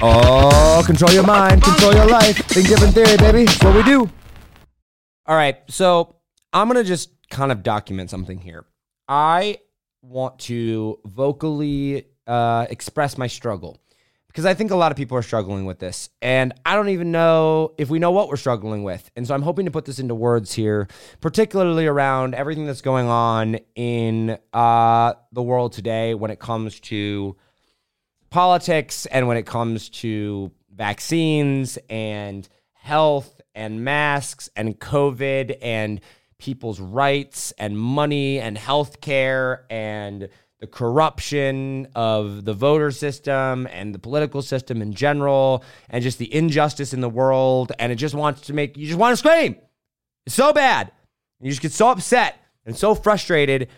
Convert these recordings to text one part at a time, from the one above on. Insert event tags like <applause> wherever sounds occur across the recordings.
Oh, control your mind, control your life. Think different theory, baby. That's what we do. All right, so I'm gonna just kind of document something here. I want to vocally uh, express my struggle because I think a lot of people are struggling with this, and I don't even know if we know what we're struggling with. And so I'm hoping to put this into words here, particularly around everything that's going on in uh, the world today when it comes to politics and when it comes to vaccines and health and masks and COVID and people's rights and money and healthcare and the corruption of the voter system and the political system in general and just the injustice in the world and it just wants to make you just want to scream. It's so bad. You just get so upset and so frustrated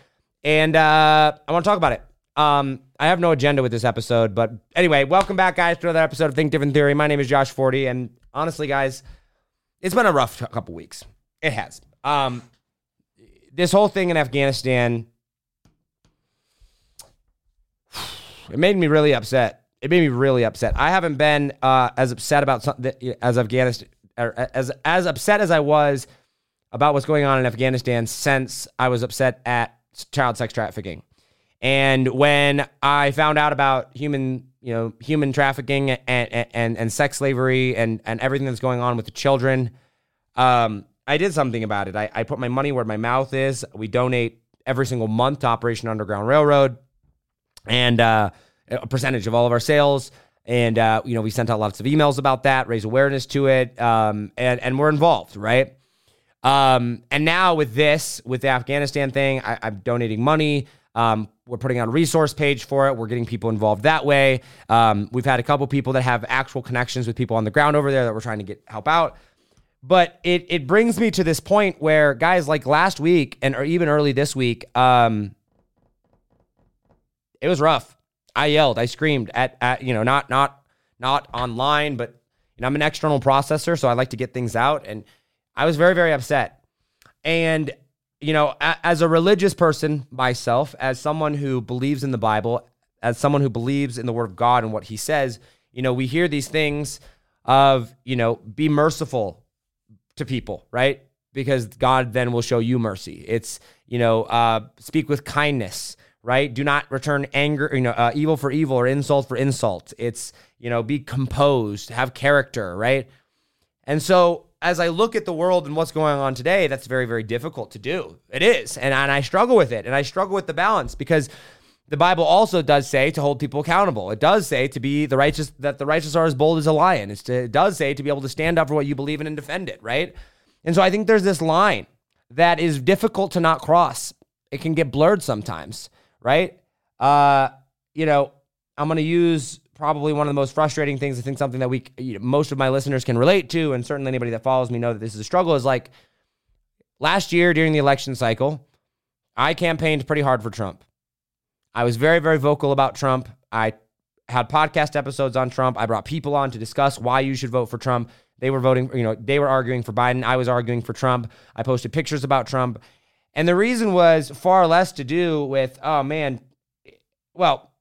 and uh, I want to talk about it. Um, I have no agenda with this episode, but anyway, welcome back, guys, to another episode of Think Different Theory. My name is Josh Forti, and honestly, guys, it's been a rough couple weeks. It has. Um, this whole thing in Afghanistan, it made me really upset. It made me really upset. I haven't been uh, as upset about something as Afghanistan, as as upset as I was about what's going on in Afghanistan since I was upset at child sex trafficking. And when I found out about human, you know, human trafficking and and, and sex slavery and and everything that's going on with the children, um, I did something about it. I, I put my money where my mouth is. We donate every single month to Operation Underground Railroad, and uh, a percentage of all of our sales. And uh, you know, we sent out lots of emails about that, raise awareness to it, um, and and we're involved, right? Um, and now with this, with the Afghanistan thing, I, I'm donating money. Um, we're putting out a resource page for it. We're getting people involved that way. Um, we've had a couple people that have actual connections with people on the ground over there that we're trying to get help out. But it it brings me to this point where guys like last week and or even early this week, um, it was rough. I yelled, I screamed at at you know not not not online, but you know I'm an external processor, so I like to get things out, and I was very very upset. And you know, as a religious person myself, as someone who believes in the Bible, as someone who believes in the Word of God and what He says, you know, we hear these things of you know be merciful to people, right? Because God then will show you mercy. It's you know uh, speak with kindness, right? Do not return anger, you know, uh, evil for evil or insult for insult. It's you know be composed, have character, right? And so as I look at the world and what's going on today, that's very, very difficult to do. It is. And, and I struggle with it. And I struggle with the balance because the Bible also does say to hold people accountable. It does say to be the righteous, that the righteous are as bold as a lion. To, it does say to be able to stand up for what you believe in and defend it, right? And so I think there's this line that is difficult to not cross. It can get blurred sometimes, right? Uh, you know, I'm going to use probably one of the most frustrating things. I think something that we, you know, most of my listeners can relate to, and certainly anybody that follows me know that this is a struggle. Is like last year during the election cycle, I campaigned pretty hard for Trump. I was very, very vocal about Trump. I had podcast episodes on Trump. I brought people on to discuss why you should vote for Trump. They were voting, you know, they were arguing for Biden. I was arguing for Trump. I posted pictures about Trump. And the reason was far less to do with, oh man, well,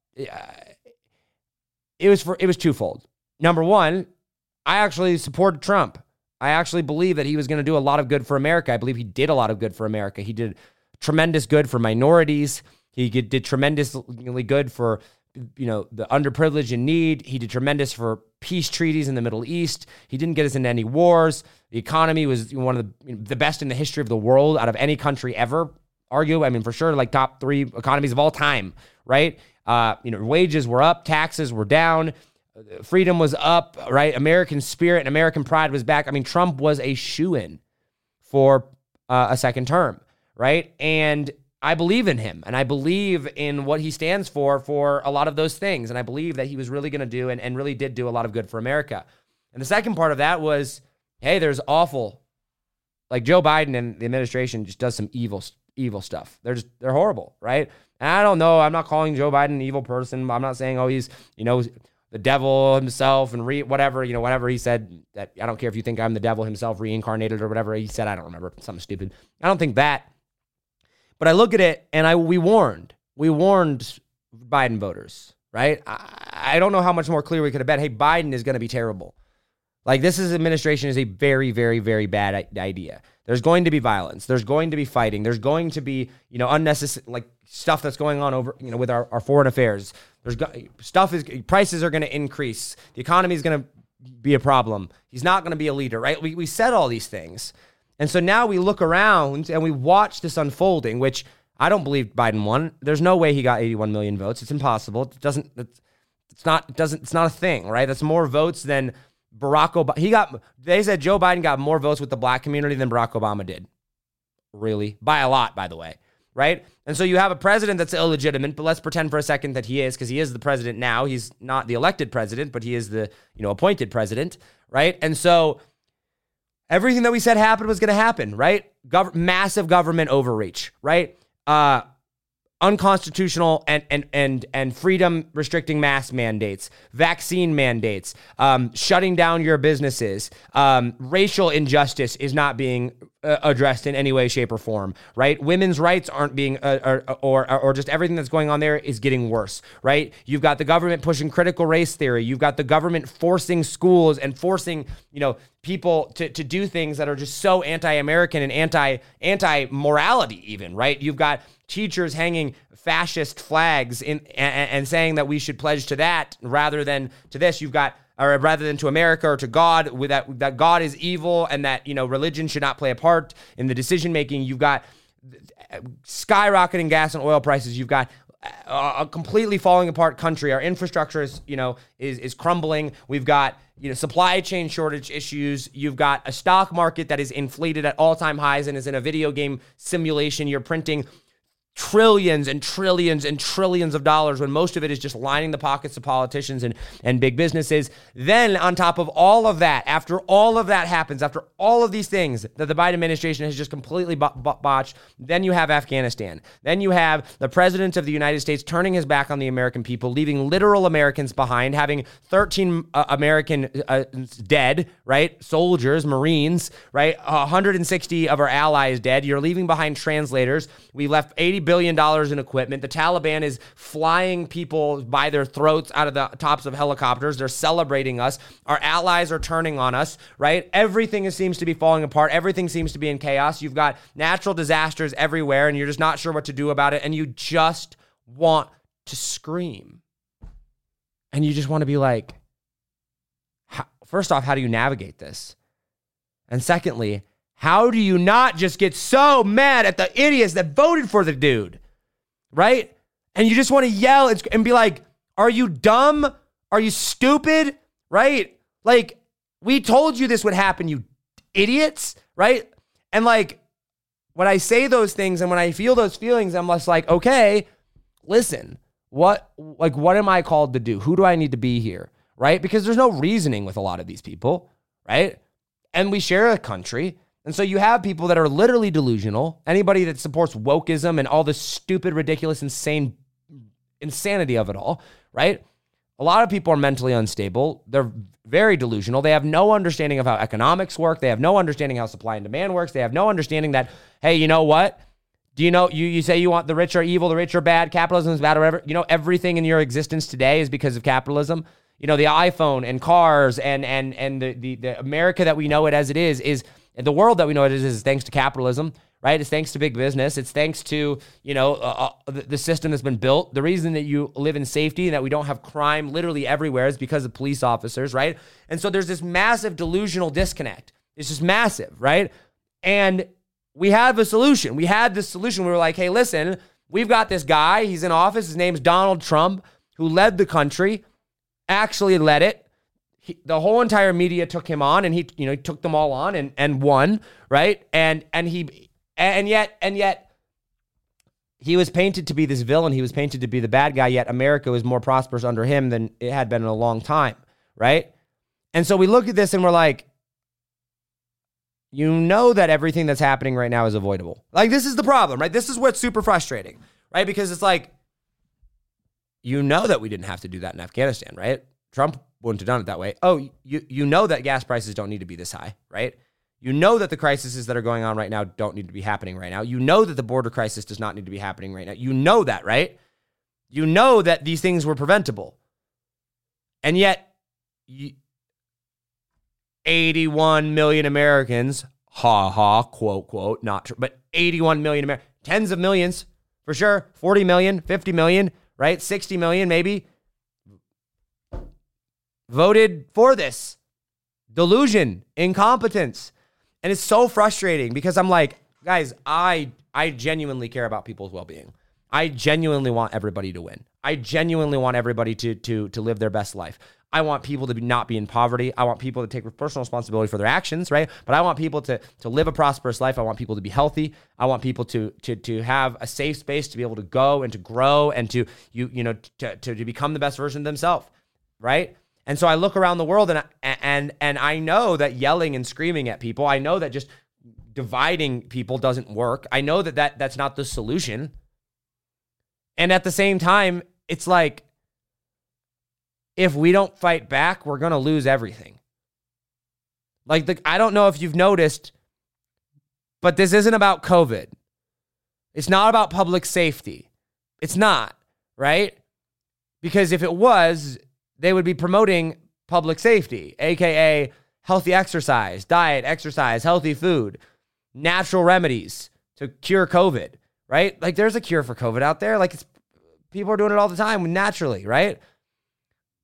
it was for it was twofold. Number one, I actually supported Trump. I actually believe that he was going to do a lot of good for America. I believe he did a lot of good for America. He did tremendous good for minorities. He did tremendously good for you know the underprivileged in need. He did tremendous for peace treaties in the Middle East. He didn't get us into any wars. The economy was one of the, the best in the history of the world out of any country ever. Argue, I mean, for sure, like top three economies of all time, right? Uh, you know, wages were up, taxes were down, freedom was up, right? American spirit and American pride was back. I mean, Trump was a shoe in for uh, a second term, right? And I believe in him and I believe in what he stands for for a lot of those things. And I believe that he was really going to do and, and really did do a lot of good for America. And the second part of that was hey, there's awful, like Joe Biden and the administration just does some evil, evil stuff. They're just, they're horrible, right? And I don't know. I'm not calling Joe Biden an evil person. I'm not saying, oh, he's, you know, the devil himself and re- whatever, you know, whatever he said that I don't care if you think I'm the devil himself reincarnated or whatever he said. I don't remember something stupid. I don't think that. But I look at it and I we warned. We warned Biden voters. right? I, I don't know how much more clear we could have been. Hey, Biden is going to be terrible. Like this is administration is a very, very, very bad idea. There's going to be violence. There's going to be fighting. There's going to be, you know, unnecessary like stuff that's going on over, you know, with our, our foreign affairs. There's go- stuff is prices are going to increase. The economy is going to be a problem. He's not going to be a leader, right? We we said all these things. And so now we look around and we watch this unfolding, which I don't believe Biden won. There's no way he got 81 million votes. It's impossible. It doesn't. It's, it's not. It doesn't. It's not a thing, right? That's more votes than Barack Obama. He got. They said Joe Biden got more votes with the black community than Barack Obama did. Really, by a lot, by the way, right? And so you have a president that's illegitimate, but let's pretend for a second that he is, because he is the president now. He's not the elected president, but he is the you know appointed president, right? And so everything that we said happened was going to happen, right? Gov- massive government overreach, right? uh, unconstitutional and and and and freedom restricting mask mandates, vaccine mandates, um, shutting down your businesses, um, racial injustice is not being uh, addressed in any way, shape, or form. Right? Women's rights aren't being, uh, or, or or just everything that's going on there is getting worse. Right? You've got the government pushing critical race theory. You've got the government forcing schools and forcing you know people to, to do things that are just so anti-American and anti anti morality even right you've got teachers hanging fascist flags in and, and, saying that we should pledge to that rather than to this you've got or rather than to America or to God with that that God is evil and that you know religion should not play a part in the decision making you've got skyrocketing gas and oil prices you've got a completely falling apart country. Our infrastructure is, you know, is is crumbling. We've got, you know, supply chain shortage issues. You've got a stock market that is inflated at all-time highs and is in a video game simulation. You're printing trillions and trillions and trillions of dollars when most of it is just lining the pockets of politicians and, and big businesses. Then, on top of all of that, after all of that happens, after all of these things that the Biden administration has just completely botched, then you have Afghanistan. Then you have the president of the United States turning his back on the American people, leaving literal Americans behind, having 13 uh, American uh, dead, right? Soldiers, Marines, right? 160 of our allies dead. You're leaving behind translators. We left 80 billion dollars in equipment. The Taliban is flying people by their throats out of the tops of helicopters. They're celebrating us. Our allies are turning on us, right? Everything seems to be falling apart. Everything seems to be in chaos. You've got natural disasters everywhere and you're just not sure what to do about it and you just want to scream. And you just want to be like first off, how do you navigate this? And secondly, how do you not just get so mad at the idiots that voted for the dude? Right? And you just want to yell and be like, Are you dumb? Are you stupid? Right? Like, we told you this would happen, you idiots. Right? And like, when I say those things and when I feel those feelings, I'm just like, okay, listen, what, like, what am I called to do? Who do I need to be here? Right? Because there's no reasoning with a lot of these people. Right? And we share a country. And so you have people that are literally delusional. Anybody that supports wokeism and all the stupid, ridiculous, insane insanity of it all, right? A lot of people are mentally unstable. They're very delusional. They have no understanding of how economics work. They have no understanding how supply and demand works. They have no understanding that, hey, you know what? Do you know you, you say you want the rich are evil, the rich are bad, capitalism is bad, or whatever. You know, everything in your existence today is because of capitalism. You know, the iPhone and cars and and and the the, the America that we know it as it is is and the world that we know it is, is thanks to capitalism, right? It's thanks to big business. It's thanks to, you know, uh, uh, the, system that's been built. The reason that you live in safety and that we don't have crime literally everywhere is because of police officers, right? And so there's this massive delusional disconnect. It's just massive, right? And we have a solution. We had this solution. We were like, hey, listen, we've got this guy. He's in office. His name's Donald Trump, who led the country, actually led it he, the whole entire media took him on and he you know he took them all on and and won right? And and he and yet and yet he was painted to be this villain. He was painted to be the bad guy yet america was more prosperous under him than it had been in a long time right? And so we look at this and we're like you know that everything that's happening right now is avoidable. Like this is the problem right? This is what's super frustrating right? Because it's like you know that we didn't have to do that in afghanistan right? Trump wouldn't have done it that way. Oh, you you know that gas prices don't need to be this high, right? You know that the crises that are going on right now don't need to be happening right now. You know that the border crisis does not need to be happening right now. You know that, right? You know that these things were preventable. And yet, 81 million Americans, ha ha, quote, quote, not true, but 81 million Americans, tens of millions for sure, 40 million, 50 million, right? 60 million maybe, voted for this delusion, incompetence. And it's so frustrating because I'm like, guys, I I genuinely care about people's well-being. I genuinely want everybody to win. I genuinely want everybody to to to live their best life. I want people to be, not be in poverty. I want people to take personal responsibility for their actions, right? But I want people to to live a prosperous life. I want people to be healthy. I want people to to to have a safe space to be able to go and to grow and to you you know to to, to become the best version of themselves, right? And so I look around the world and and and I know that yelling and screaming at people, I know that just dividing people doesn't work. I know that, that that's not the solution. And at the same time, it's like if we don't fight back, we're going to lose everything. Like the, I don't know if you've noticed, but this isn't about COVID. It's not about public safety. It's not, right? Because if it was, they would be promoting public safety, aka healthy exercise, diet, exercise, healthy food, natural remedies to cure COVID, right? Like there's a cure for COVID out there. Like it's people are doing it all the time naturally, right?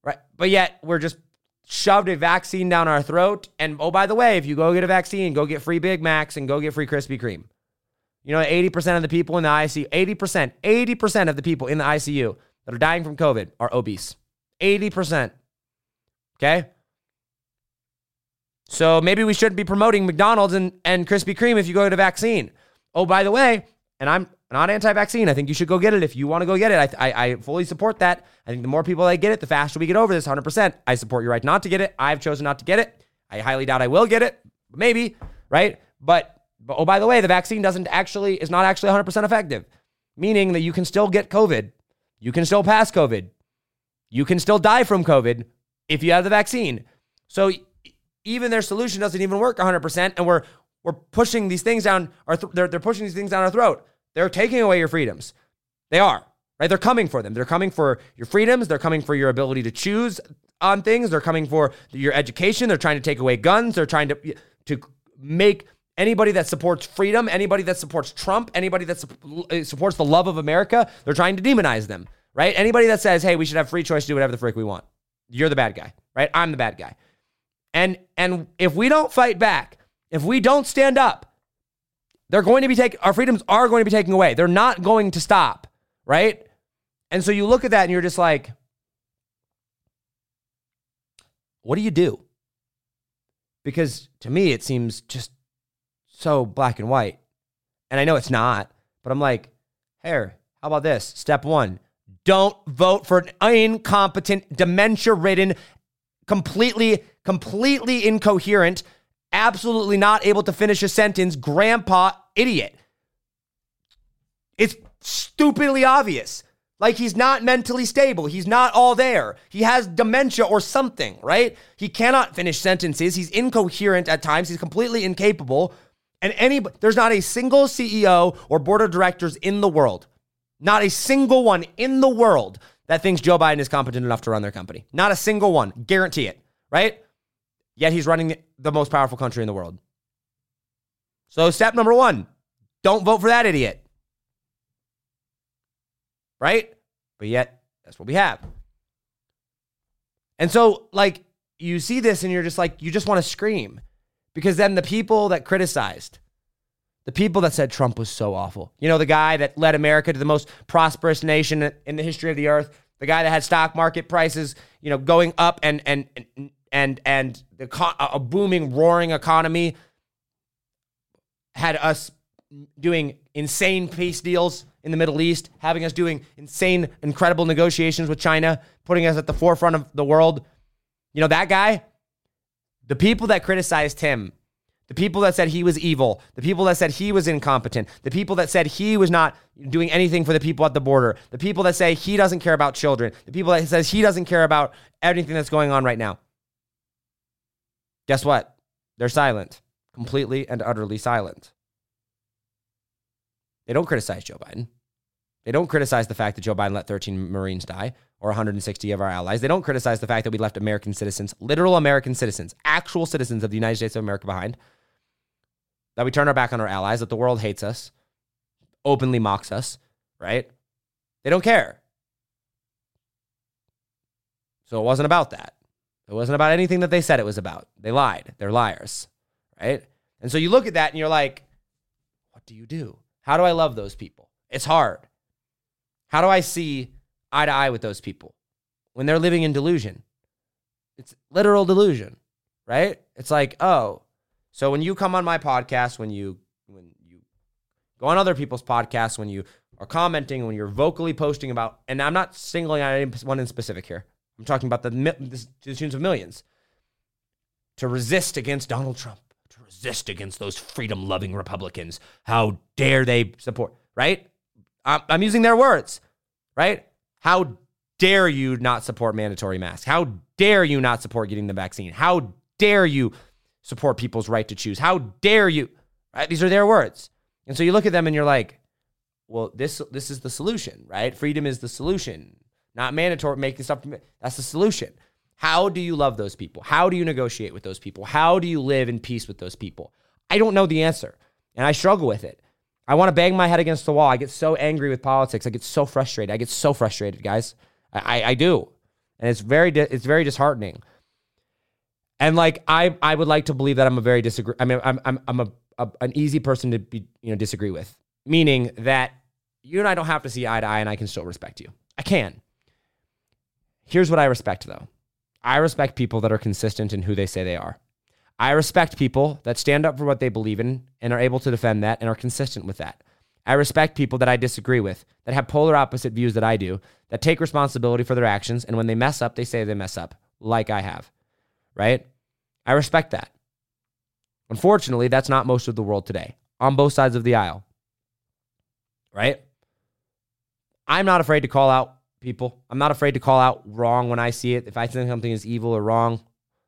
Right. But yet we're just shoved a vaccine down our throat. And oh, by the way, if you go get a vaccine, go get free Big Macs and go get free Krispy Kreme. You know, 80% of the people in the ICU, 80%, 80% of the people in the ICU that are dying from COVID are obese. 80%. Okay? So maybe we shouldn't be promoting McDonald's and, and Krispy Kreme if you go a vaccine. Oh, by the way, and I'm not anti-vaccine. I think you should go get it if you want to go get it. I, I, I fully support that. I think the more people that get it, the faster we get over this. 100%. I support your right not to get it. I've chosen not to get it. I highly doubt I will get it. Maybe, right? But, but oh, by the way, the vaccine doesn't actually is not actually 100% effective, meaning that you can still get COVID. You can still pass COVID. You can still die from COVID if you have the vaccine. So even their solution doesn't even work 100%. And we're, we're pushing these things down our, th- they're, they're pushing these things down our throat. They're taking away your freedoms. They are, right? They're coming for them. They're coming for your freedoms. They're coming for your ability to choose on things. They're coming for your education. They're trying to take away guns. They're trying to, to make anybody that supports freedom, anybody that supports Trump, anybody that su- supports the love of America, they're trying to demonize them, right? Anybody that says, hey, we should have free choice to do whatever the frick we want. You're the bad guy, right? I'm the bad guy. And and if we don't fight back, if we don't stand up, they're going to be taking our freedoms are going to be taken away. They're not going to stop, right? And so you look at that and you're just like, what do you do? Because to me, it seems just so black and white. And I know it's not, but I'm like, here, how about this? Step one don't vote for an incompetent, dementia ridden, completely, completely incoherent, absolutely not able to finish a sentence, grandpa idiot. It's stupidly obvious. Like he's not mentally stable. He's not all there. He has dementia or something, right? He cannot finish sentences. He's incoherent at times. He's completely incapable. And any there's not a single CEO or board of directors in the world, not a single one in the world that thinks Joe Biden is competent enough to run their company. Not a single one. Guarantee it, right? Yet he's running the most powerful country in the world. So, step number one don't vote for that idiot. Right? But yet, that's what we have. And so, like, you see this and you're just like, you just want to scream because then the people that criticized, the people that said Trump was so awful. You know, the guy that led America to the most prosperous nation in the history of the earth, the guy that had stock market prices, you know, going up and and and and the a booming roaring economy had us doing insane peace deals in the Middle East, having us doing insane incredible negotiations with China, putting us at the forefront of the world. You know, that guy, the people that criticized him the people that said he was evil, the people that said he was incompetent, the people that said he was not doing anything for the people at the border, the people that say he doesn't care about children, the people that says he doesn't care about everything that's going on right now. Guess what? They're silent, completely and utterly silent. They don't criticize Joe Biden. They don't criticize the fact that Joe Biden let 13 Marines die or 160 of our allies. They don't criticize the fact that we left American citizens, literal American citizens, actual citizens of the United States of America behind. That we turn our back on our allies, that the world hates us, openly mocks us, right? They don't care. So it wasn't about that. It wasn't about anything that they said it was about. They lied. They're liars, right? And so you look at that and you're like, what do you do? How do I love those people? It's hard. How do I see eye to eye with those people when they're living in delusion? It's literal delusion, right? It's like, oh, so when you come on my podcast, when you when you go on other people's podcasts, when you are commenting, when you're vocally posting about, and I'm not singling out anyone in specific here. I'm talking about the, the, the tunes of millions to resist against Donald Trump, to resist against those freedom loving Republicans. How dare they support, right? I'm, I'm using their words, right? How dare you not support mandatory masks? How dare you not support getting the vaccine? How dare you support people's right to choose? How dare you? Right? These are their words. And so you look at them and you're like, well, this this is the solution, right? Freedom is the solution. Not mandatory making stuff that's the solution. How do you love those people? How do you negotiate with those people? How do you live in peace with those people? I don't know the answer. And I struggle with it. I want to bang my head against the wall. I get so angry with politics. I get so frustrated. I get so frustrated, guys. I, I, I do, and it's very it's very disheartening. And like I I would like to believe that I'm a very disagree. I mean I'm I'm I'm a, a an easy person to be you know disagree with, meaning that you and I don't have to see eye to eye, and I can still respect you. I can. Here's what I respect though. I respect people that are consistent in who they say they are. I respect people that stand up for what they believe in and are able to defend that and are consistent with that. I respect people that I disagree with, that have polar opposite views that I do, that take responsibility for their actions, and when they mess up, they say they mess up, like I have. Right? I respect that. Unfortunately, that's not most of the world today, on both sides of the aisle. Right? I'm not afraid to call out people. I'm not afraid to call out wrong when I see it. If I think something is evil or wrong,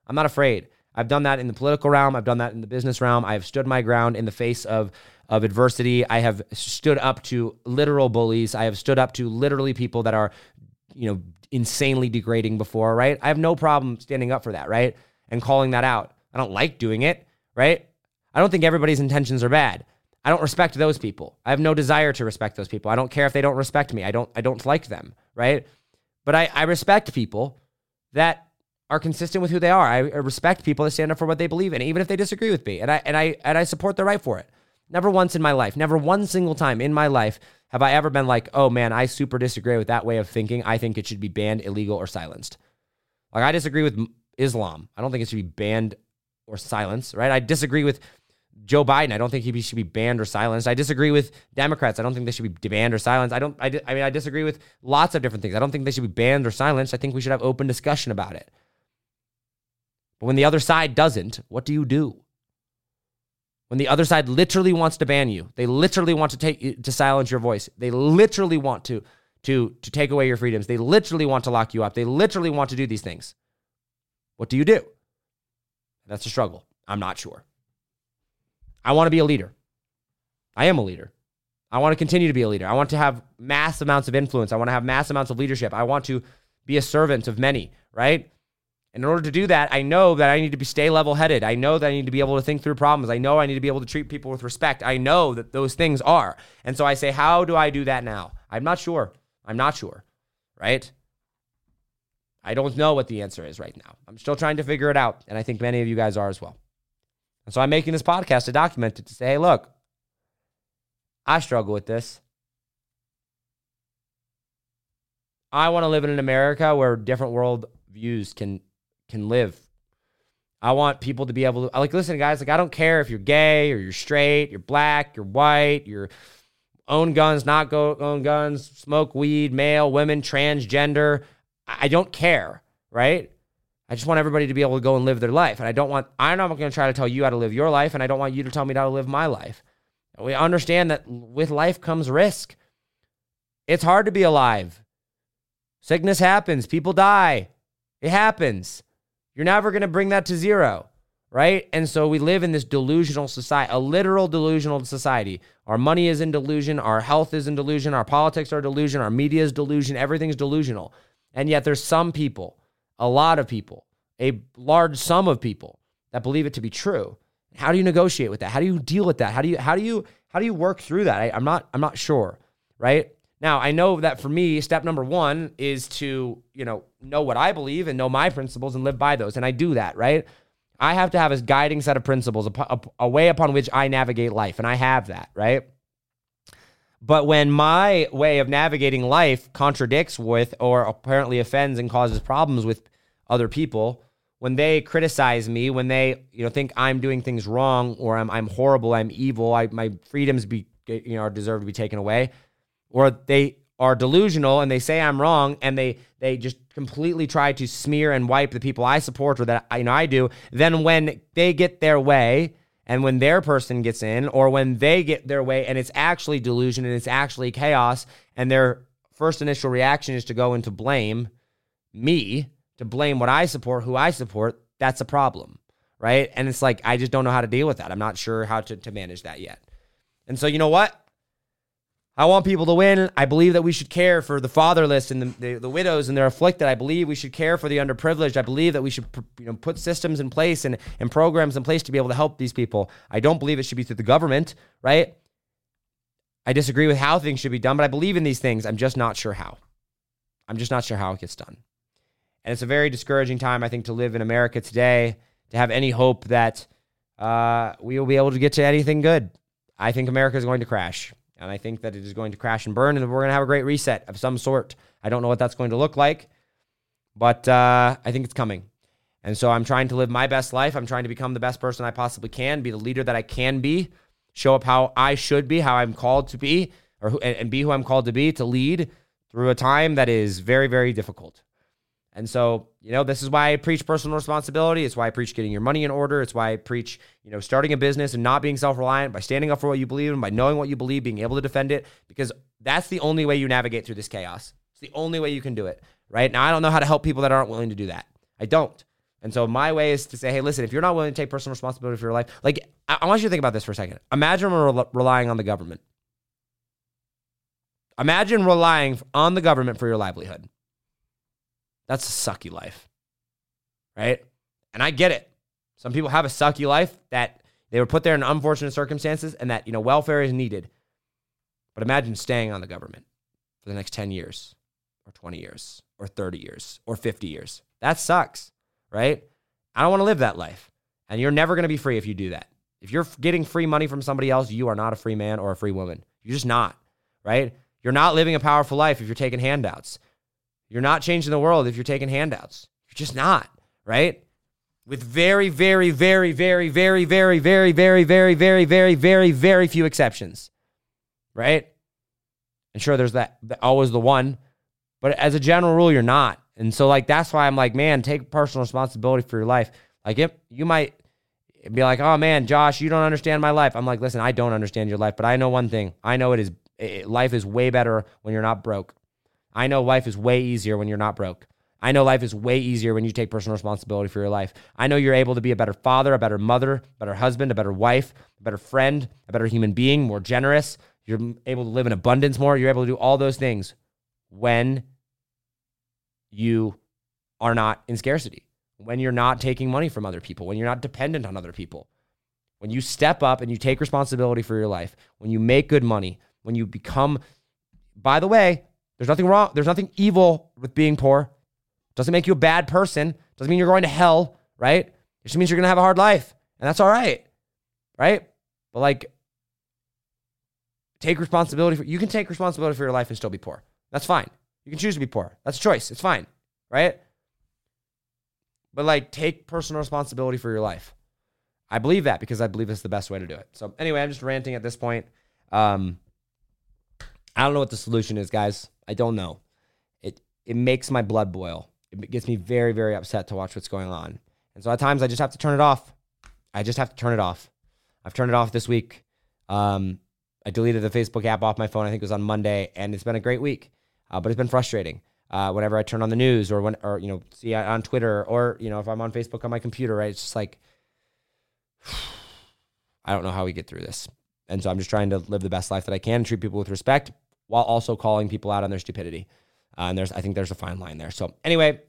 I'm not afraid. I've done that in the political realm. I've done that in the business realm. I have stood my ground in the face of of adversity. I have stood up to literal bullies. I have stood up to literally people that are, you know, insanely degrading before, right? I have no problem standing up for that, right? And calling that out. I don't like doing it, right? I don't think everybody's intentions are bad. I don't respect those people. I have no desire to respect those people. I don't care if they don't respect me. I don't I don't like them, right? But I, I respect people that are consistent with who they are. I respect people that stand up for what they believe in, even if they disagree with me. And I and I and I support their right for it. Never once in my life, never one single time in my life have I ever been like, oh man, I super disagree with that way of thinking. I think it should be banned, illegal, or silenced. Like I disagree with Islam. I don't think it should be banned or silenced, right? I disagree with Joe Biden. I don't think he should be banned or silenced. I disagree with Democrats. I don't think they should be banned or silenced. I don't. I, I mean, I disagree with lots of different things. I don't think they should be banned or silenced. I think we should have open discussion about it. But when the other side doesn't, what do you do? When the other side literally wants to ban you, they literally want to take to silence your voice. They literally want to to to take away your freedoms. They literally want to lock you up. They literally want to do these things. What do you do? That's a struggle. I'm not sure. I want to be a leader. I am a leader. I want to continue to be a leader. I want to have mass amounts of influence. I want to have mass amounts of leadership. I want to be a servant of many, right? And in order to do that, I know that I need to be stay level headed. I know that I need to be able to think through problems. I know I need to be able to treat people with respect. I know that those things are. And so I say, how do I do that now? I'm not sure. I'm not sure. Right? I don't know what the answer is right now. I'm still trying to figure it out. And I think many of you guys are as well. And so I'm making this podcast to document it to say, hey, look, I struggle with this. I want to live in an America where different world views can can live. I want people to be able to like listen, guys. Like I don't care if you're gay or you're straight, you're black, you're white, you're own guns, not go own guns, smoke weed, male, women, transgender. I don't care, right? I just want everybody to be able to go and live their life. And I don't want, I'm not going to try to tell you how to live your life. And I don't want you to tell me how to live my life. We understand that with life comes risk. It's hard to be alive. Sickness happens, people die. It happens. You're never going to bring that to zero. right? And so we live in this delusional society, a literal delusional society. Our money is in delusion, our health is in delusion, our politics are delusion, our media is delusion, everything's delusional. And yet there's some people, a lot of people, a large sum of people that believe it to be true. How do you negotiate with that? How do you deal with that? How do you how do you how do you work through that? I, I'm not I'm not sure, right? Now, I know that for me, step number one is to, you know, know what I believe and know my principles and live by those. And I do that, right? I have to have a guiding set of principles, a, a, way upon which I navigate life. And I have that, right? But when my way of navigating life contradicts with or apparently offends and causes problems with other people, when they criticize me, when they you know think I'm doing things wrong or I'm I'm horrible, I'm evil, I, my freedoms be eh, you know are deserve to be taken away, or they are delusional and they say I'm wrong and they they just completely try to smear and wipe the people I support or that I you know I do, then when they get their way and when their person gets in or when they get their way and it's actually delusion and it's actually chaos and their first initial reaction is to go into blame me to blame what I support, who I support, that's a problem, right? And it's like, I just don't know how to deal with that. I'm not sure how to, to manage that yet. And so, you know what? I want people to win. I believe that we should care for the fatherless and the, the, the, widows and their afflicted. I believe we should care for the underprivileged. I believe that we should you know, put systems in place and, and programs in place to be able to help these people. I don't believe it should be through the government, right? I disagree with how things should be done, but I believe in these things. I'm just not sure how. I'm just not sure how it gets done. And it's a very discouraging time, I think, to live in America today, to have any hope that uh, we will be able to get to anything good. I think America is going to crash. And I think that it is going to crash and burn, and we're going to have a great reset of some sort. I don't know what that's going to look like, but uh, I think it's coming. And so I'm trying to live my best life. I'm trying to become the best person I possibly can, be the leader that I can be, show up how I should be, how I'm called to be, or who, and be who I'm called to be, to lead through a time that is very, very difficult. And so, you know, this is why I preach personal responsibility. It's why I preach getting your money in order. It's why I preach, you know, starting a business and not being self reliant by standing up for what you believe in, by knowing what you believe, being able to defend it, because that's the only way you navigate through this chaos. It's the only way you can do it, right? Now, I don't know how to help people that aren't willing to do that. I don't. And so my way is to say, hey, listen, if you're not willing to take personal responsibility for your life, like, I, want you to think about this for a second. Imagine we're relying on the government. Imagine relying on the government for your livelihood. That's a sucky life. Right? And I get it. Some people have a sucky life that they were put there in unfortunate circumstances and that, you know, welfare is needed. But imagine staying on the government for the next 10 years or 20 years or 30 years or 50 years. That sucks, right? I don't want to live that life. And you're never going to be free if you do that. If you're getting free money from somebody else, you are not a free man or a free woman. You're just not, right? You're not living a powerful life if you're taking handouts. You're not changing the world if you're taking handouts. You're just not, right? With very, very, very, very, very, very, very, very, very, very, very, very, very few exceptions, right? And sure, there's that always the one, but as a general rule, you're not. And so, like, that's why I'm like, man, take personal responsibility for your life. Like, if you might be like, oh man, Josh, you don't understand my life. I'm like, listen, I don't understand your life, but I know one thing. I know it is it, life is way better when you're not broke. I know life is way easier when you're not broke. I know life is way easier when you take personal responsibility for your life. I know you're able to be a better father, a better mother, a better husband, a better wife, a better friend, a better human being, more generous. You're able to live in abundance more. You're able to do all those things when you are not in scarcity, when you're not taking money from other people, when you're not dependent on other people. When you step up and you take responsibility for your life, when you make good money, when you become, by the way, there's nothing wrong. There's nothing evil with being poor. Doesn't make you a bad person. Doesn't mean you're going to hell, right? It just means you're going to have a hard life. And that's all right, right? But like, take responsibility for, you can take responsibility for your life and still be poor. That's fine. You can choose to be poor. That's a choice. It's fine, right? But like, take personal responsibility for your life. I believe that because I believe it's the best way to do it. So anyway, I'm just ranting at this point. Um, I don't know what the solution is, guys. I don't know. It it makes my blood boil. It gets me very very upset to watch what's going on. And so at times I just have to turn it off. I just have to turn it off. I've turned it off this week. Um, I deleted the Facebook app off my phone. I think it was on Monday, and it's been a great week. Uh, but it's been frustrating. Uh, whenever I turn on the news or when or you know see on Twitter or you know if I'm on Facebook on my computer, right? It's just like <sighs> I don't know how we get through this. And so I'm just trying to live the best life that I can, treat people with respect while also calling people out on their stupidity. Uh, and there's, I think there's a fine line there. So anyway,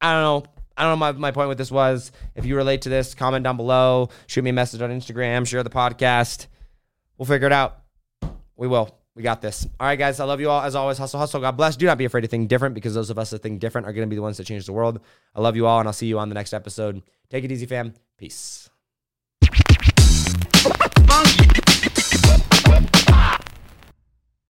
I don't know. I don't know my, my point with this was. If you relate to this, comment down below, shoot me a message on Instagram, share the podcast. We'll figure it out. We will. We got this. All right, guys. I love you all. As always, hustle, hustle. God bless. Do not be afraid to think different because those of us that think different are going to be the ones that change the world. I love you all, and I'll see you on the next episode. Take it easy, fam. Peace.